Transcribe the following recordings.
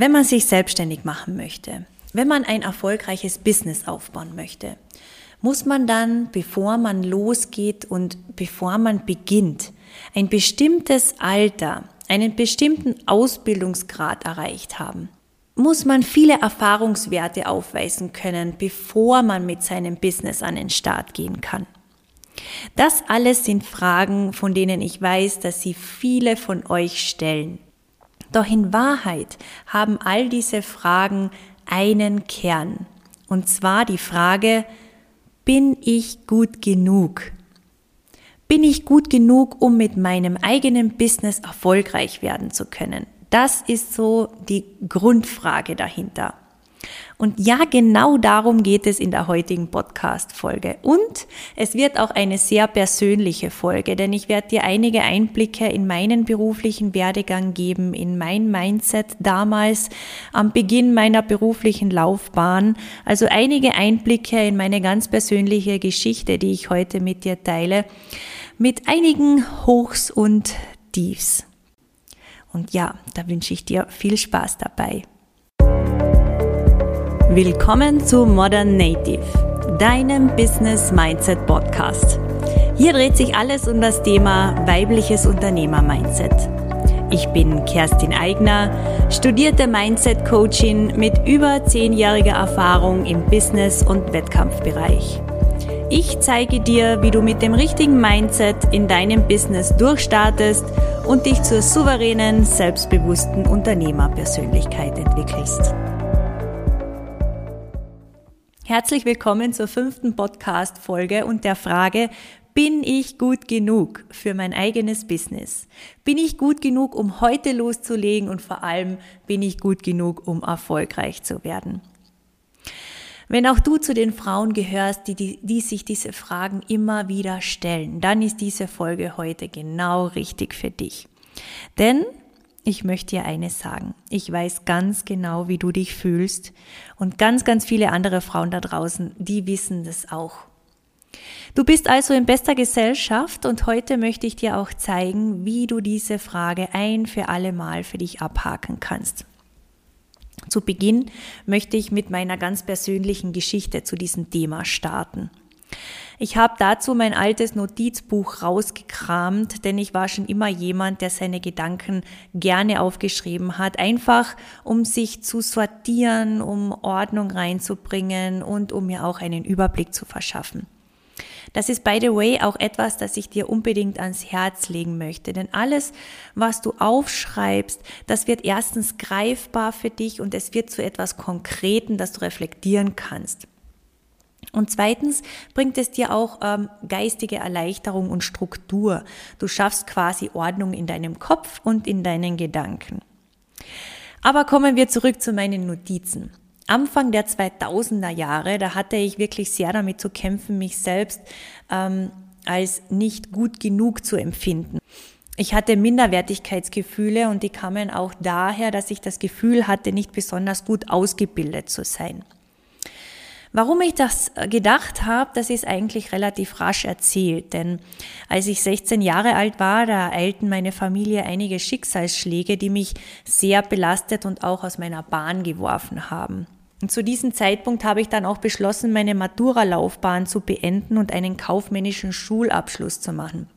Wenn man sich selbstständig machen möchte, wenn man ein erfolgreiches Business aufbauen möchte, muss man dann, bevor man losgeht und bevor man beginnt, ein bestimmtes Alter, einen bestimmten Ausbildungsgrad erreicht haben. Muss man viele Erfahrungswerte aufweisen können, bevor man mit seinem Business an den Start gehen kann. Das alles sind Fragen, von denen ich weiß, dass sie viele von euch stellen. Doch in Wahrheit haben all diese Fragen einen Kern. Und zwar die Frage, bin ich gut genug? Bin ich gut genug, um mit meinem eigenen Business erfolgreich werden zu können? Das ist so die Grundfrage dahinter. Und ja, genau darum geht es in der heutigen Podcast-Folge. Und es wird auch eine sehr persönliche Folge, denn ich werde dir einige Einblicke in meinen beruflichen Werdegang geben, in mein Mindset damals am Beginn meiner beruflichen Laufbahn. Also einige Einblicke in meine ganz persönliche Geschichte, die ich heute mit dir teile, mit einigen Hochs und Tiefs. Und ja, da wünsche ich dir viel Spaß dabei. Willkommen zu Modern Native, deinem Business Mindset Podcast. Hier dreht sich alles um das Thema weibliches Unternehmer-Mindset. Ich bin Kerstin Eigner, studierte Mindset-Coachin mit über zehnjähriger Erfahrung im Business- und Wettkampfbereich. Ich zeige dir, wie du mit dem richtigen Mindset in deinem Business durchstartest und dich zur souveränen, selbstbewussten Unternehmerpersönlichkeit entwickelst. Herzlich willkommen zur fünften Podcast-Folge und der Frage, bin ich gut genug für mein eigenes Business? Bin ich gut genug, um heute loszulegen und vor allem bin ich gut genug, um erfolgreich zu werden? Wenn auch du zu den Frauen gehörst, die, die, die sich diese Fragen immer wieder stellen, dann ist diese Folge heute genau richtig für dich. Denn ich möchte dir eines sagen. Ich weiß ganz genau, wie du dich fühlst. Und ganz, ganz viele andere Frauen da draußen, die wissen das auch. Du bist also in bester Gesellschaft und heute möchte ich dir auch zeigen, wie du diese Frage ein für alle Mal für dich abhaken kannst. Zu Beginn möchte ich mit meiner ganz persönlichen Geschichte zu diesem Thema starten. Ich habe dazu mein altes Notizbuch rausgekramt, denn ich war schon immer jemand, der seine Gedanken gerne aufgeschrieben hat, einfach um sich zu sortieren, um Ordnung reinzubringen und um mir auch einen Überblick zu verschaffen. Das ist, by the way, auch etwas, das ich dir unbedingt ans Herz legen möchte. Denn alles, was du aufschreibst, das wird erstens greifbar für dich und es wird zu etwas Konkreten, das du reflektieren kannst. Und zweitens bringt es dir auch ähm, geistige Erleichterung und Struktur. Du schaffst quasi Ordnung in deinem Kopf und in deinen Gedanken. Aber kommen wir zurück zu meinen Notizen. Anfang der 2000er Jahre, da hatte ich wirklich sehr damit zu kämpfen, mich selbst ähm, als nicht gut genug zu empfinden. Ich hatte Minderwertigkeitsgefühle und die kamen auch daher, dass ich das Gefühl hatte, nicht besonders gut ausgebildet zu sein. Warum ich das äh, gedacht habe, das ist eigentlich relativ rasch erzählt, denn als ich 16 Jahre alt war, da eilten meine Familie einige Schicksalsschläge, die mich sehr belastet und auch aus meiner Bahn geworfen haben. Und zu diesem Zeitpunkt habe ich dann auch beschlossen, meine Matura-Laufbahn zu beenden und einen kaufmännischen Schulabschluss zu machen.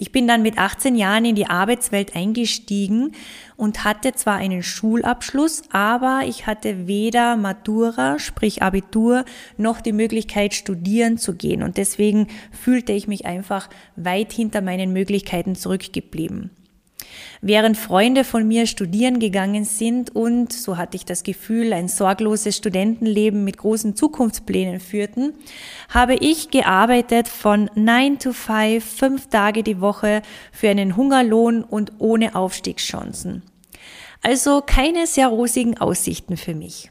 Ich bin dann mit 18 Jahren in die Arbeitswelt eingestiegen und hatte zwar einen Schulabschluss, aber ich hatte weder Matura, sprich Abitur, noch die Möglichkeit, studieren zu gehen. Und deswegen fühlte ich mich einfach weit hinter meinen Möglichkeiten zurückgeblieben. Während Freunde von mir studieren gegangen sind und, so hatte ich das Gefühl, ein sorgloses Studentenleben mit großen Zukunftsplänen führten, habe ich gearbeitet von 9 to 5, fünf Tage die Woche für einen Hungerlohn und ohne Aufstiegschancen. Also keine sehr rosigen Aussichten für mich.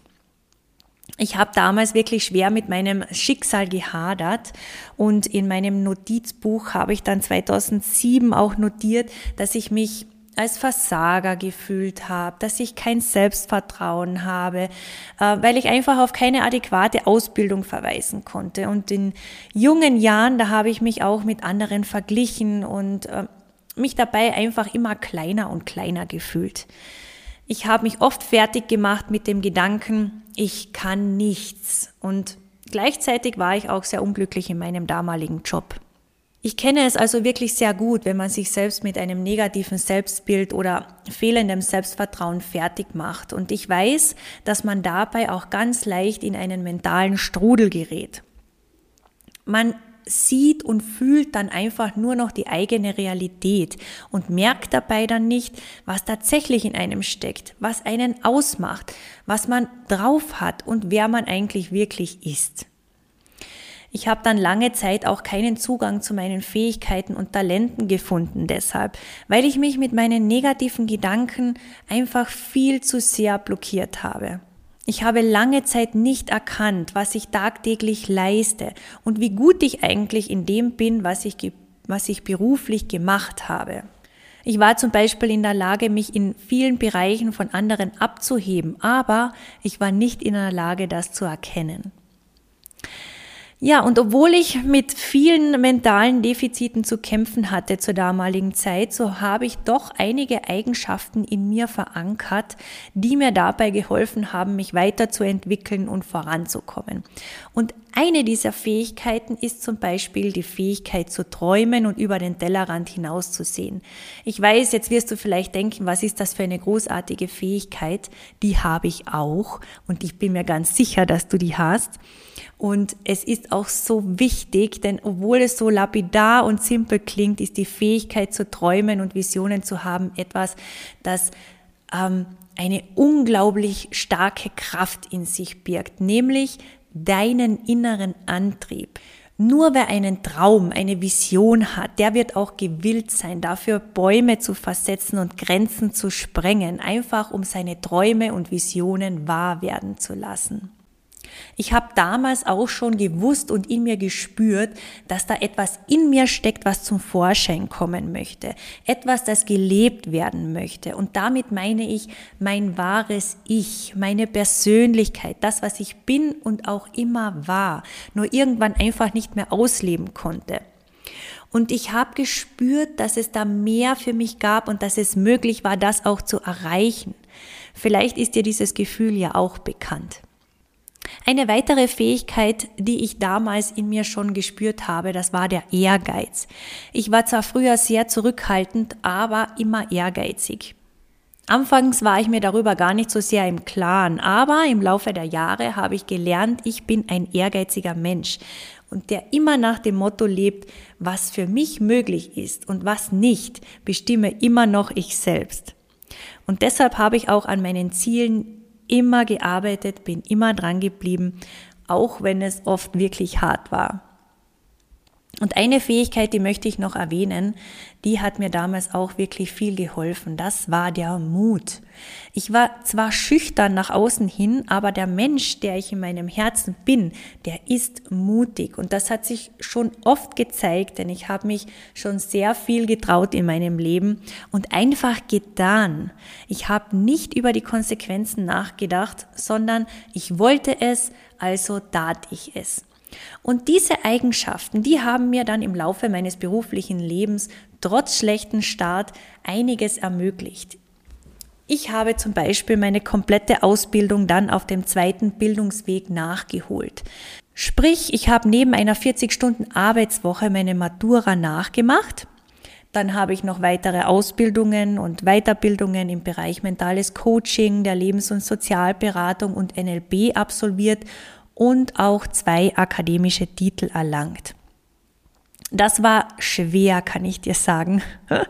Ich habe damals wirklich schwer mit meinem Schicksal gehadert und in meinem Notizbuch habe ich dann 2007 auch notiert, dass ich mich als Versager gefühlt habe, dass ich kein Selbstvertrauen habe, äh, weil ich einfach auf keine adäquate Ausbildung verweisen konnte. Und in jungen Jahren, da habe ich mich auch mit anderen verglichen und äh, mich dabei einfach immer kleiner und kleiner gefühlt. Ich habe mich oft fertig gemacht mit dem Gedanken, ich kann nichts. Und gleichzeitig war ich auch sehr unglücklich in meinem damaligen Job. Ich kenne es also wirklich sehr gut, wenn man sich selbst mit einem negativen Selbstbild oder fehlendem Selbstvertrauen fertig macht. Und ich weiß, dass man dabei auch ganz leicht in einen mentalen Strudel gerät. Man sieht und fühlt dann einfach nur noch die eigene Realität und merkt dabei dann nicht, was tatsächlich in einem steckt, was einen ausmacht, was man drauf hat und wer man eigentlich wirklich ist. Ich habe dann lange Zeit auch keinen Zugang zu meinen Fähigkeiten und Talenten gefunden deshalb, weil ich mich mit meinen negativen Gedanken einfach viel zu sehr blockiert habe. Ich habe lange Zeit nicht erkannt, was ich tagtäglich leiste und wie gut ich eigentlich in dem bin, was ich, was ich beruflich gemacht habe. Ich war zum Beispiel in der Lage, mich in vielen Bereichen von anderen abzuheben, aber ich war nicht in der Lage, das zu erkennen. Ja, und obwohl ich mit vielen mentalen Defiziten zu kämpfen hatte zur damaligen Zeit, so habe ich doch einige Eigenschaften in mir verankert, die mir dabei geholfen haben, mich weiterzuentwickeln und voranzukommen. Und eine dieser Fähigkeiten ist zum Beispiel die Fähigkeit zu träumen und über den Tellerrand hinauszusehen. Ich weiß, jetzt wirst du vielleicht denken, was ist das für eine großartige Fähigkeit? Die habe ich auch und ich bin mir ganz sicher, dass du die hast. Und es ist auch so wichtig, denn obwohl es so lapidar und simpel klingt, ist die Fähigkeit zu träumen und Visionen zu haben etwas, das ähm, eine unglaublich starke Kraft in sich birgt, nämlich deinen inneren Antrieb. Nur wer einen Traum, eine Vision hat, der wird auch gewillt sein, dafür Bäume zu versetzen und Grenzen zu sprengen, einfach um seine Träume und Visionen wahr werden zu lassen. Ich habe damals auch schon gewusst und in mir gespürt, dass da etwas in mir steckt, was zum Vorschein kommen möchte. Etwas, das gelebt werden möchte. Und damit meine ich mein wahres Ich, meine Persönlichkeit, das, was ich bin und auch immer war, nur irgendwann einfach nicht mehr ausleben konnte. Und ich habe gespürt, dass es da mehr für mich gab und dass es möglich war, das auch zu erreichen. Vielleicht ist dir dieses Gefühl ja auch bekannt. Eine weitere Fähigkeit, die ich damals in mir schon gespürt habe, das war der Ehrgeiz. Ich war zwar früher sehr zurückhaltend, aber immer ehrgeizig. Anfangs war ich mir darüber gar nicht so sehr im Klaren, aber im Laufe der Jahre habe ich gelernt, ich bin ein ehrgeiziger Mensch und der immer nach dem Motto lebt, was für mich möglich ist und was nicht, bestimme immer noch ich selbst. Und deshalb habe ich auch an meinen Zielen immer gearbeitet, bin immer dran geblieben, auch wenn es oft wirklich hart war. Und eine Fähigkeit, die möchte ich noch erwähnen, die hat mir damals auch wirklich viel geholfen. Das war der Mut. Ich war zwar schüchtern nach außen hin, aber der Mensch, der ich in meinem Herzen bin, der ist mutig. Und das hat sich schon oft gezeigt, denn ich habe mich schon sehr viel getraut in meinem Leben und einfach getan. Ich habe nicht über die Konsequenzen nachgedacht, sondern ich wollte es, also tat ich es. Und diese Eigenschaften, die haben mir dann im Laufe meines beruflichen Lebens trotz schlechten Start einiges ermöglicht. Ich habe zum Beispiel meine komplette Ausbildung dann auf dem zweiten Bildungsweg nachgeholt. Sprich, ich habe neben einer 40-Stunden-Arbeitswoche meine Matura nachgemacht. Dann habe ich noch weitere Ausbildungen und Weiterbildungen im Bereich mentales Coaching, der Lebens- und Sozialberatung und NLB absolviert und auch zwei akademische Titel erlangt. Das war schwer, kann ich dir sagen.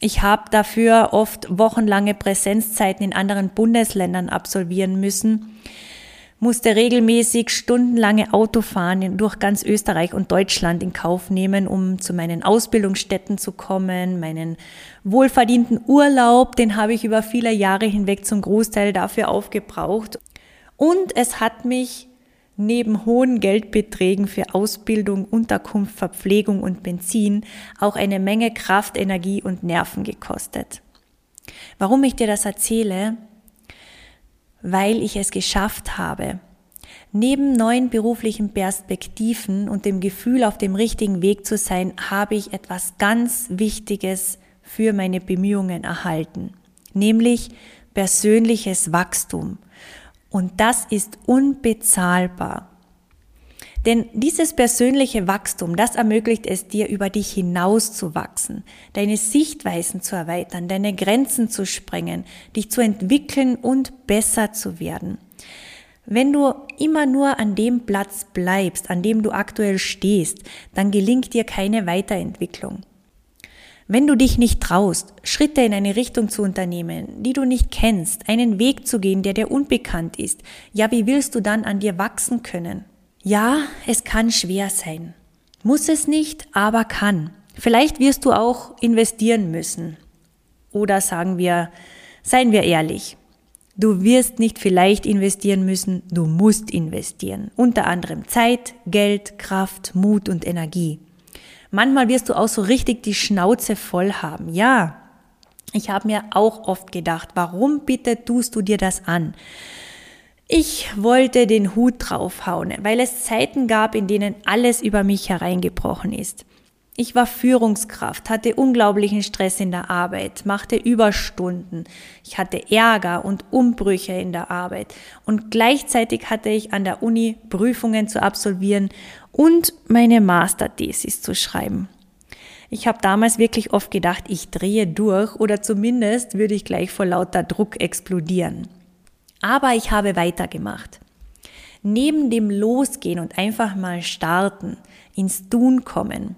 Ich habe dafür oft wochenlange Präsenzzeiten in anderen Bundesländern absolvieren müssen, musste regelmäßig stundenlange Autofahren durch ganz Österreich und Deutschland in Kauf nehmen, um zu meinen Ausbildungsstätten zu kommen. Meinen wohlverdienten Urlaub, den habe ich über viele Jahre hinweg zum Großteil dafür aufgebraucht. Und es hat mich neben hohen Geldbeträgen für Ausbildung, Unterkunft, Verpflegung und Benzin auch eine Menge Kraft, Energie und Nerven gekostet. Warum ich dir das erzähle? Weil ich es geschafft habe, Neben neuen beruflichen Perspektiven und dem Gefühl, auf dem richtigen Weg zu sein, habe ich etwas ganz Wichtiges für meine Bemühungen erhalten, nämlich persönliches Wachstum. Und das ist unbezahlbar. Denn dieses persönliche Wachstum, das ermöglicht es dir, über dich hinaus zu wachsen, deine Sichtweisen zu erweitern, deine Grenzen zu sprengen, dich zu entwickeln und besser zu werden. Wenn du immer nur an dem Platz bleibst, an dem du aktuell stehst, dann gelingt dir keine Weiterentwicklung. Wenn du dich nicht traust, Schritte in eine Richtung zu unternehmen, die du nicht kennst, einen Weg zu gehen, der dir unbekannt ist, ja, wie willst du dann an dir wachsen können? Ja, es kann schwer sein. Muss es nicht, aber kann. Vielleicht wirst du auch investieren müssen. Oder sagen wir, seien wir ehrlich, du wirst nicht vielleicht investieren müssen, du musst investieren. Unter anderem Zeit, Geld, Kraft, Mut und Energie. Manchmal wirst du auch so richtig die Schnauze voll haben. Ja, ich habe mir auch oft gedacht, warum bitte tust du dir das an? Ich wollte den Hut draufhauen, weil es Zeiten gab, in denen alles über mich hereingebrochen ist. Ich war Führungskraft, hatte unglaublichen Stress in der Arbeit, machte Überstunden, ich hatte Ärger und Umbrüche in der Arbeit und gleichzeitig hatte ich an der Uni Prüfungen zu absolvieren und meine Masterthesis zu schreiben. Ich habe damals wirklich oft gedacht, ich drehe durch oder zumindest würde ich gleich vor lauter Druck explodieren. Aber ich habe weitergemacht. Neben dem Losgehen und einfach mal starten, ins Tun kommen,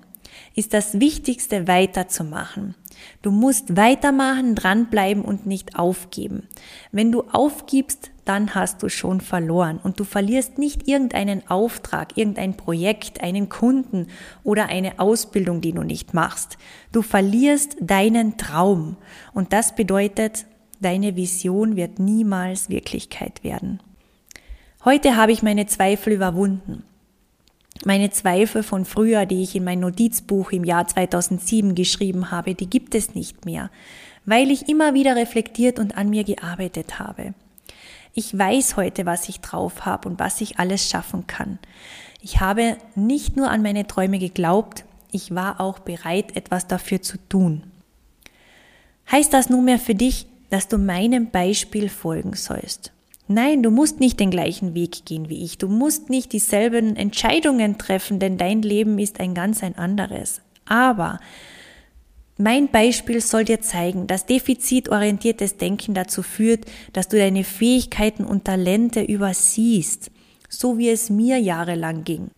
ist das Wichtigste weiterzumachen. Du musst weitermachen, dranbleiben und nicht aufgeben. Wenn du aufgibst, dann hast du schon verloren und du verlierst nicht irgendeinen Auftrag, irgendein Projekt, einen Kunden oder eine Ausbildung, die du nicht machst. Du verlierst deinen Traum und das bedeutet, deine Vision wird niemals Wirklichkeit werden. Heute habe ich meine Zweifel überwunden. Meine Zweifel von früher, die ich in mein Notizbuch im Jahr 2007 geschrieben habe, die gibt es nicht mehr, weil ich immer wieder reflektiert und an mir gearbeitet habe. Ich weiß heute, was ich drauf habe und was ich alles schaffen kann. Ich habe nicht nur an meine Träume geglaubt, ich war auch bereit, etwas dafür zu tun. Heißt das nunmehr für dich, dass du meinem Beispiel folgen sollst? Nein, du musst nicht den gleichen Weg gehen wie ich. Du musst nicht dieselben Entscheidungen treffen, denn dein Leben ist ein ganz ein anderes. Aber mein Beispiel soll dir zeigen, dass defizitorientiertes Denken dazu führt, dass du deine Fähigkeiten und Talente übersiehst, so wie es mir jahrelang ging.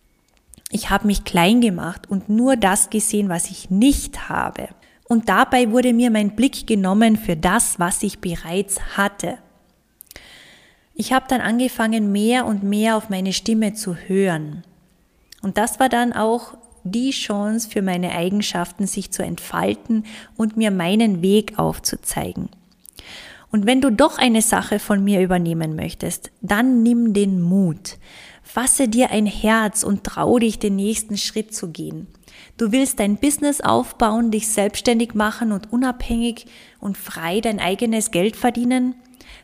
Ich habe mich klein gemacht und nur das gesehen, was ich nicht habe. Und dabei wurde mir mein Blick genommen für das, was ich bereits hatte. Ich habe dann angefangen, mehr und mehr auf meine Stimme zu hören. Und das war dann auch die Chance für meine Eigenschaften, sich zu entfalten und mir meinen Weg aufzuzeigen. Und wenn du doch eine Sache von mir übernehmen möchtest, dann nimm den Mut. Fasse dir ein Herz und trau dich, den nächsten Schritt zu gehen. Du willst dein Business aufbauen, dich selbstständig machen und unabhängig und frei dein eigenes Geld verdienen?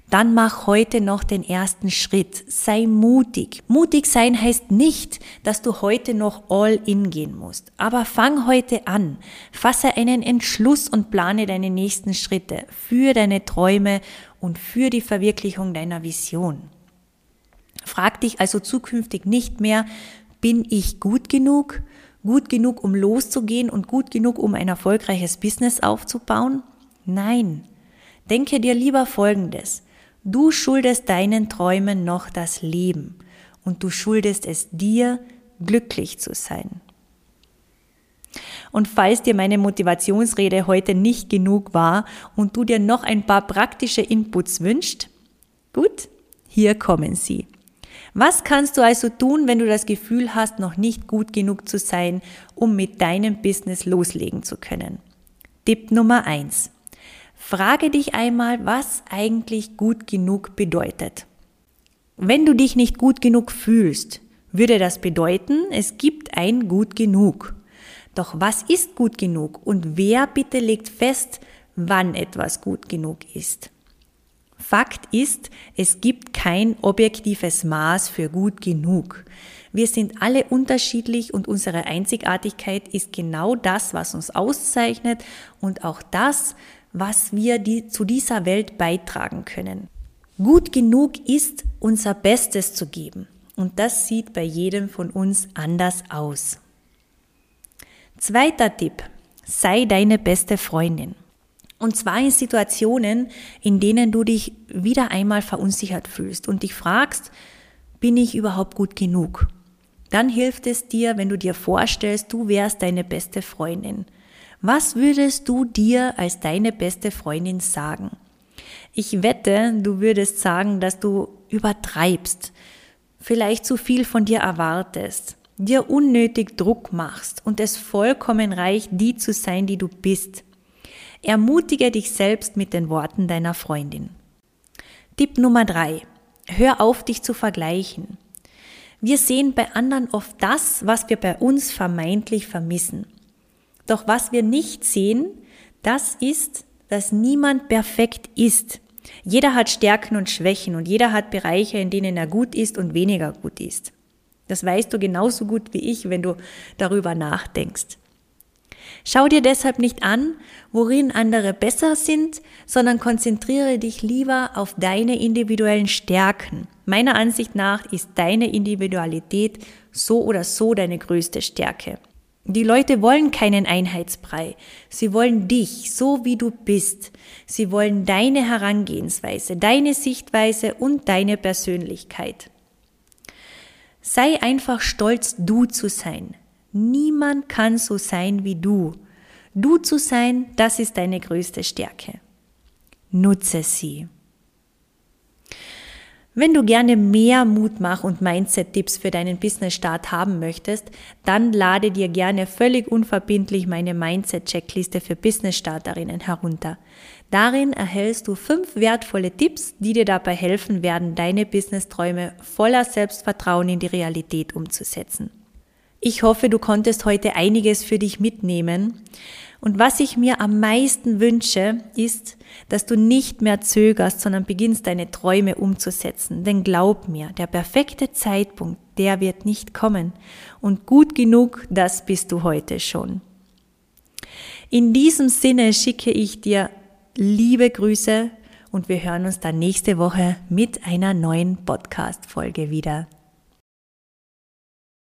Dann mach heute noch den ersten Schritt. Sei mutig. Mutig sein heißt nicht, dass du heute noch all in gehen musst. Aber fang heute an. Fasse einen Entschluss und plane deine nächsten Schritte für deine Träume und für die Verwirklichung deiner Vision. Frag dich also zukünftig nicht mehr, bin ich gut genug? Gut genug, um loszugehen und gut genug, um ein erfolgreiches Business aufzubauen? Nein. Denke dir lieber Folgendes. Du schuldest deinen Träumen noch das Leben und du schuldest es dir, glücklich zu sein. Und falls dir meine Motivationsrede heute nicht genug war und du dir noch ein paar praktische Inputs wünschst, gut, hier kommen sie. Was kannst du also tun, wenn du das Gefühl hast, noch nicht gut genug zu sein, um mit deinem Business loslegen zu können? Tipp Nummer eins: Frage dich einmal, was eigentlich gut genug bedeutet. Wenn du dich nicht gut genug fühlst, würde das bedeuten, es gibt ein gut genug. Doch was ist gut genug und wer bitte legt fest, wann etwas gut genug ist? Fakt ist, es gibt kein objektives Maß für gut genug. Wir sind alle unterschiedlich und unsere Einzigartigkeit ist genau das, was uns auszeichnet und auch das, was wir die, zu dieser Welt beitragen können. Gut genug ist, unser Bestes zu geben. Und das sieht bei jedem von uns anders aus. Zweiter Tipp. Sei deine beste Freundin. Und zwar in Situationen, in denen du dich wieder einmal verunsichert fühlst und dich fragst, bin ich überhaupt gut genug? Dann hilft es dir, wenn du dir vorstellst, du wärst deine beste Freundin. Was würdest du dir als deine beste Freundin sagen? Ich wette, du würdest sagen, dass du übertreibst, vielleicht zu viel von dir erwartest, dir unnötig Druck machst und es vollkommen reicht, die zu sein, die du bist. Ermutige dich selbst mit den Worten deiner Freundin. Tipp Nummer drei: Hör auf, dich zu vergleichen. Wir sehen bei anderen oft das, was wir bei uns vermeintlich vermissen. Doch was wir nicht sehen, das ist, dass niemand perfekt ist. Jeder hat Stärken und Schwächen und jeder hat Bereiche, in denen er gut ist und weniger gut ist. Das weißt du genauso gut wie ich, wenn du darüber nachdenkst. Schau dir deshalb nicht an, worin andere besser sind, sondern konzentriere dich lieber auf deine individuellen Stärken. Meiner Ansicht nach ist deine Individualität so oder so deine größte Stärke. Die Leute wollen keinen Einheitsbrei. Sie wollen dich, so wie du bist. Sie wollen deine Herangehensweise, deine Sichtweise und deine Persönlichkeit. Sei einfach stolz, du zu sein. Niemand kann so sein wie du. Du zu sein, das ist deine größte Stärke. Nutze sie. Wenn du gerne mehr Mutmach und Mindset-Tipps für deinen Business-Start haben möchtest, dann lade dir gerne völlig unverbindlich meine Mindset-Checkliste für Business-Starterinnen herunter. Darin erhältst du fünf wertvolle Tipps, die dir dabei helfen werden, deine Business-Träume voller Selbstvertrauen in die Realität umzusetzen. Ich hoffe, du konntest heute einiges für dich mitnehmen. Und was ich mir am meisten wünsche, ist, dass du nicht mehr zögerst, sondern beginnst deine Träume umzusetzen. Denn glaub mir, der perfekte Zeitpunkt, der wird nicht kommen. Und gut genug, das bist du heute schon. In diesem Sinne schicke ich dir liebe Grüße und wir hören uns dann nächste Woche mit einer neuen Podcast-Folge wieder.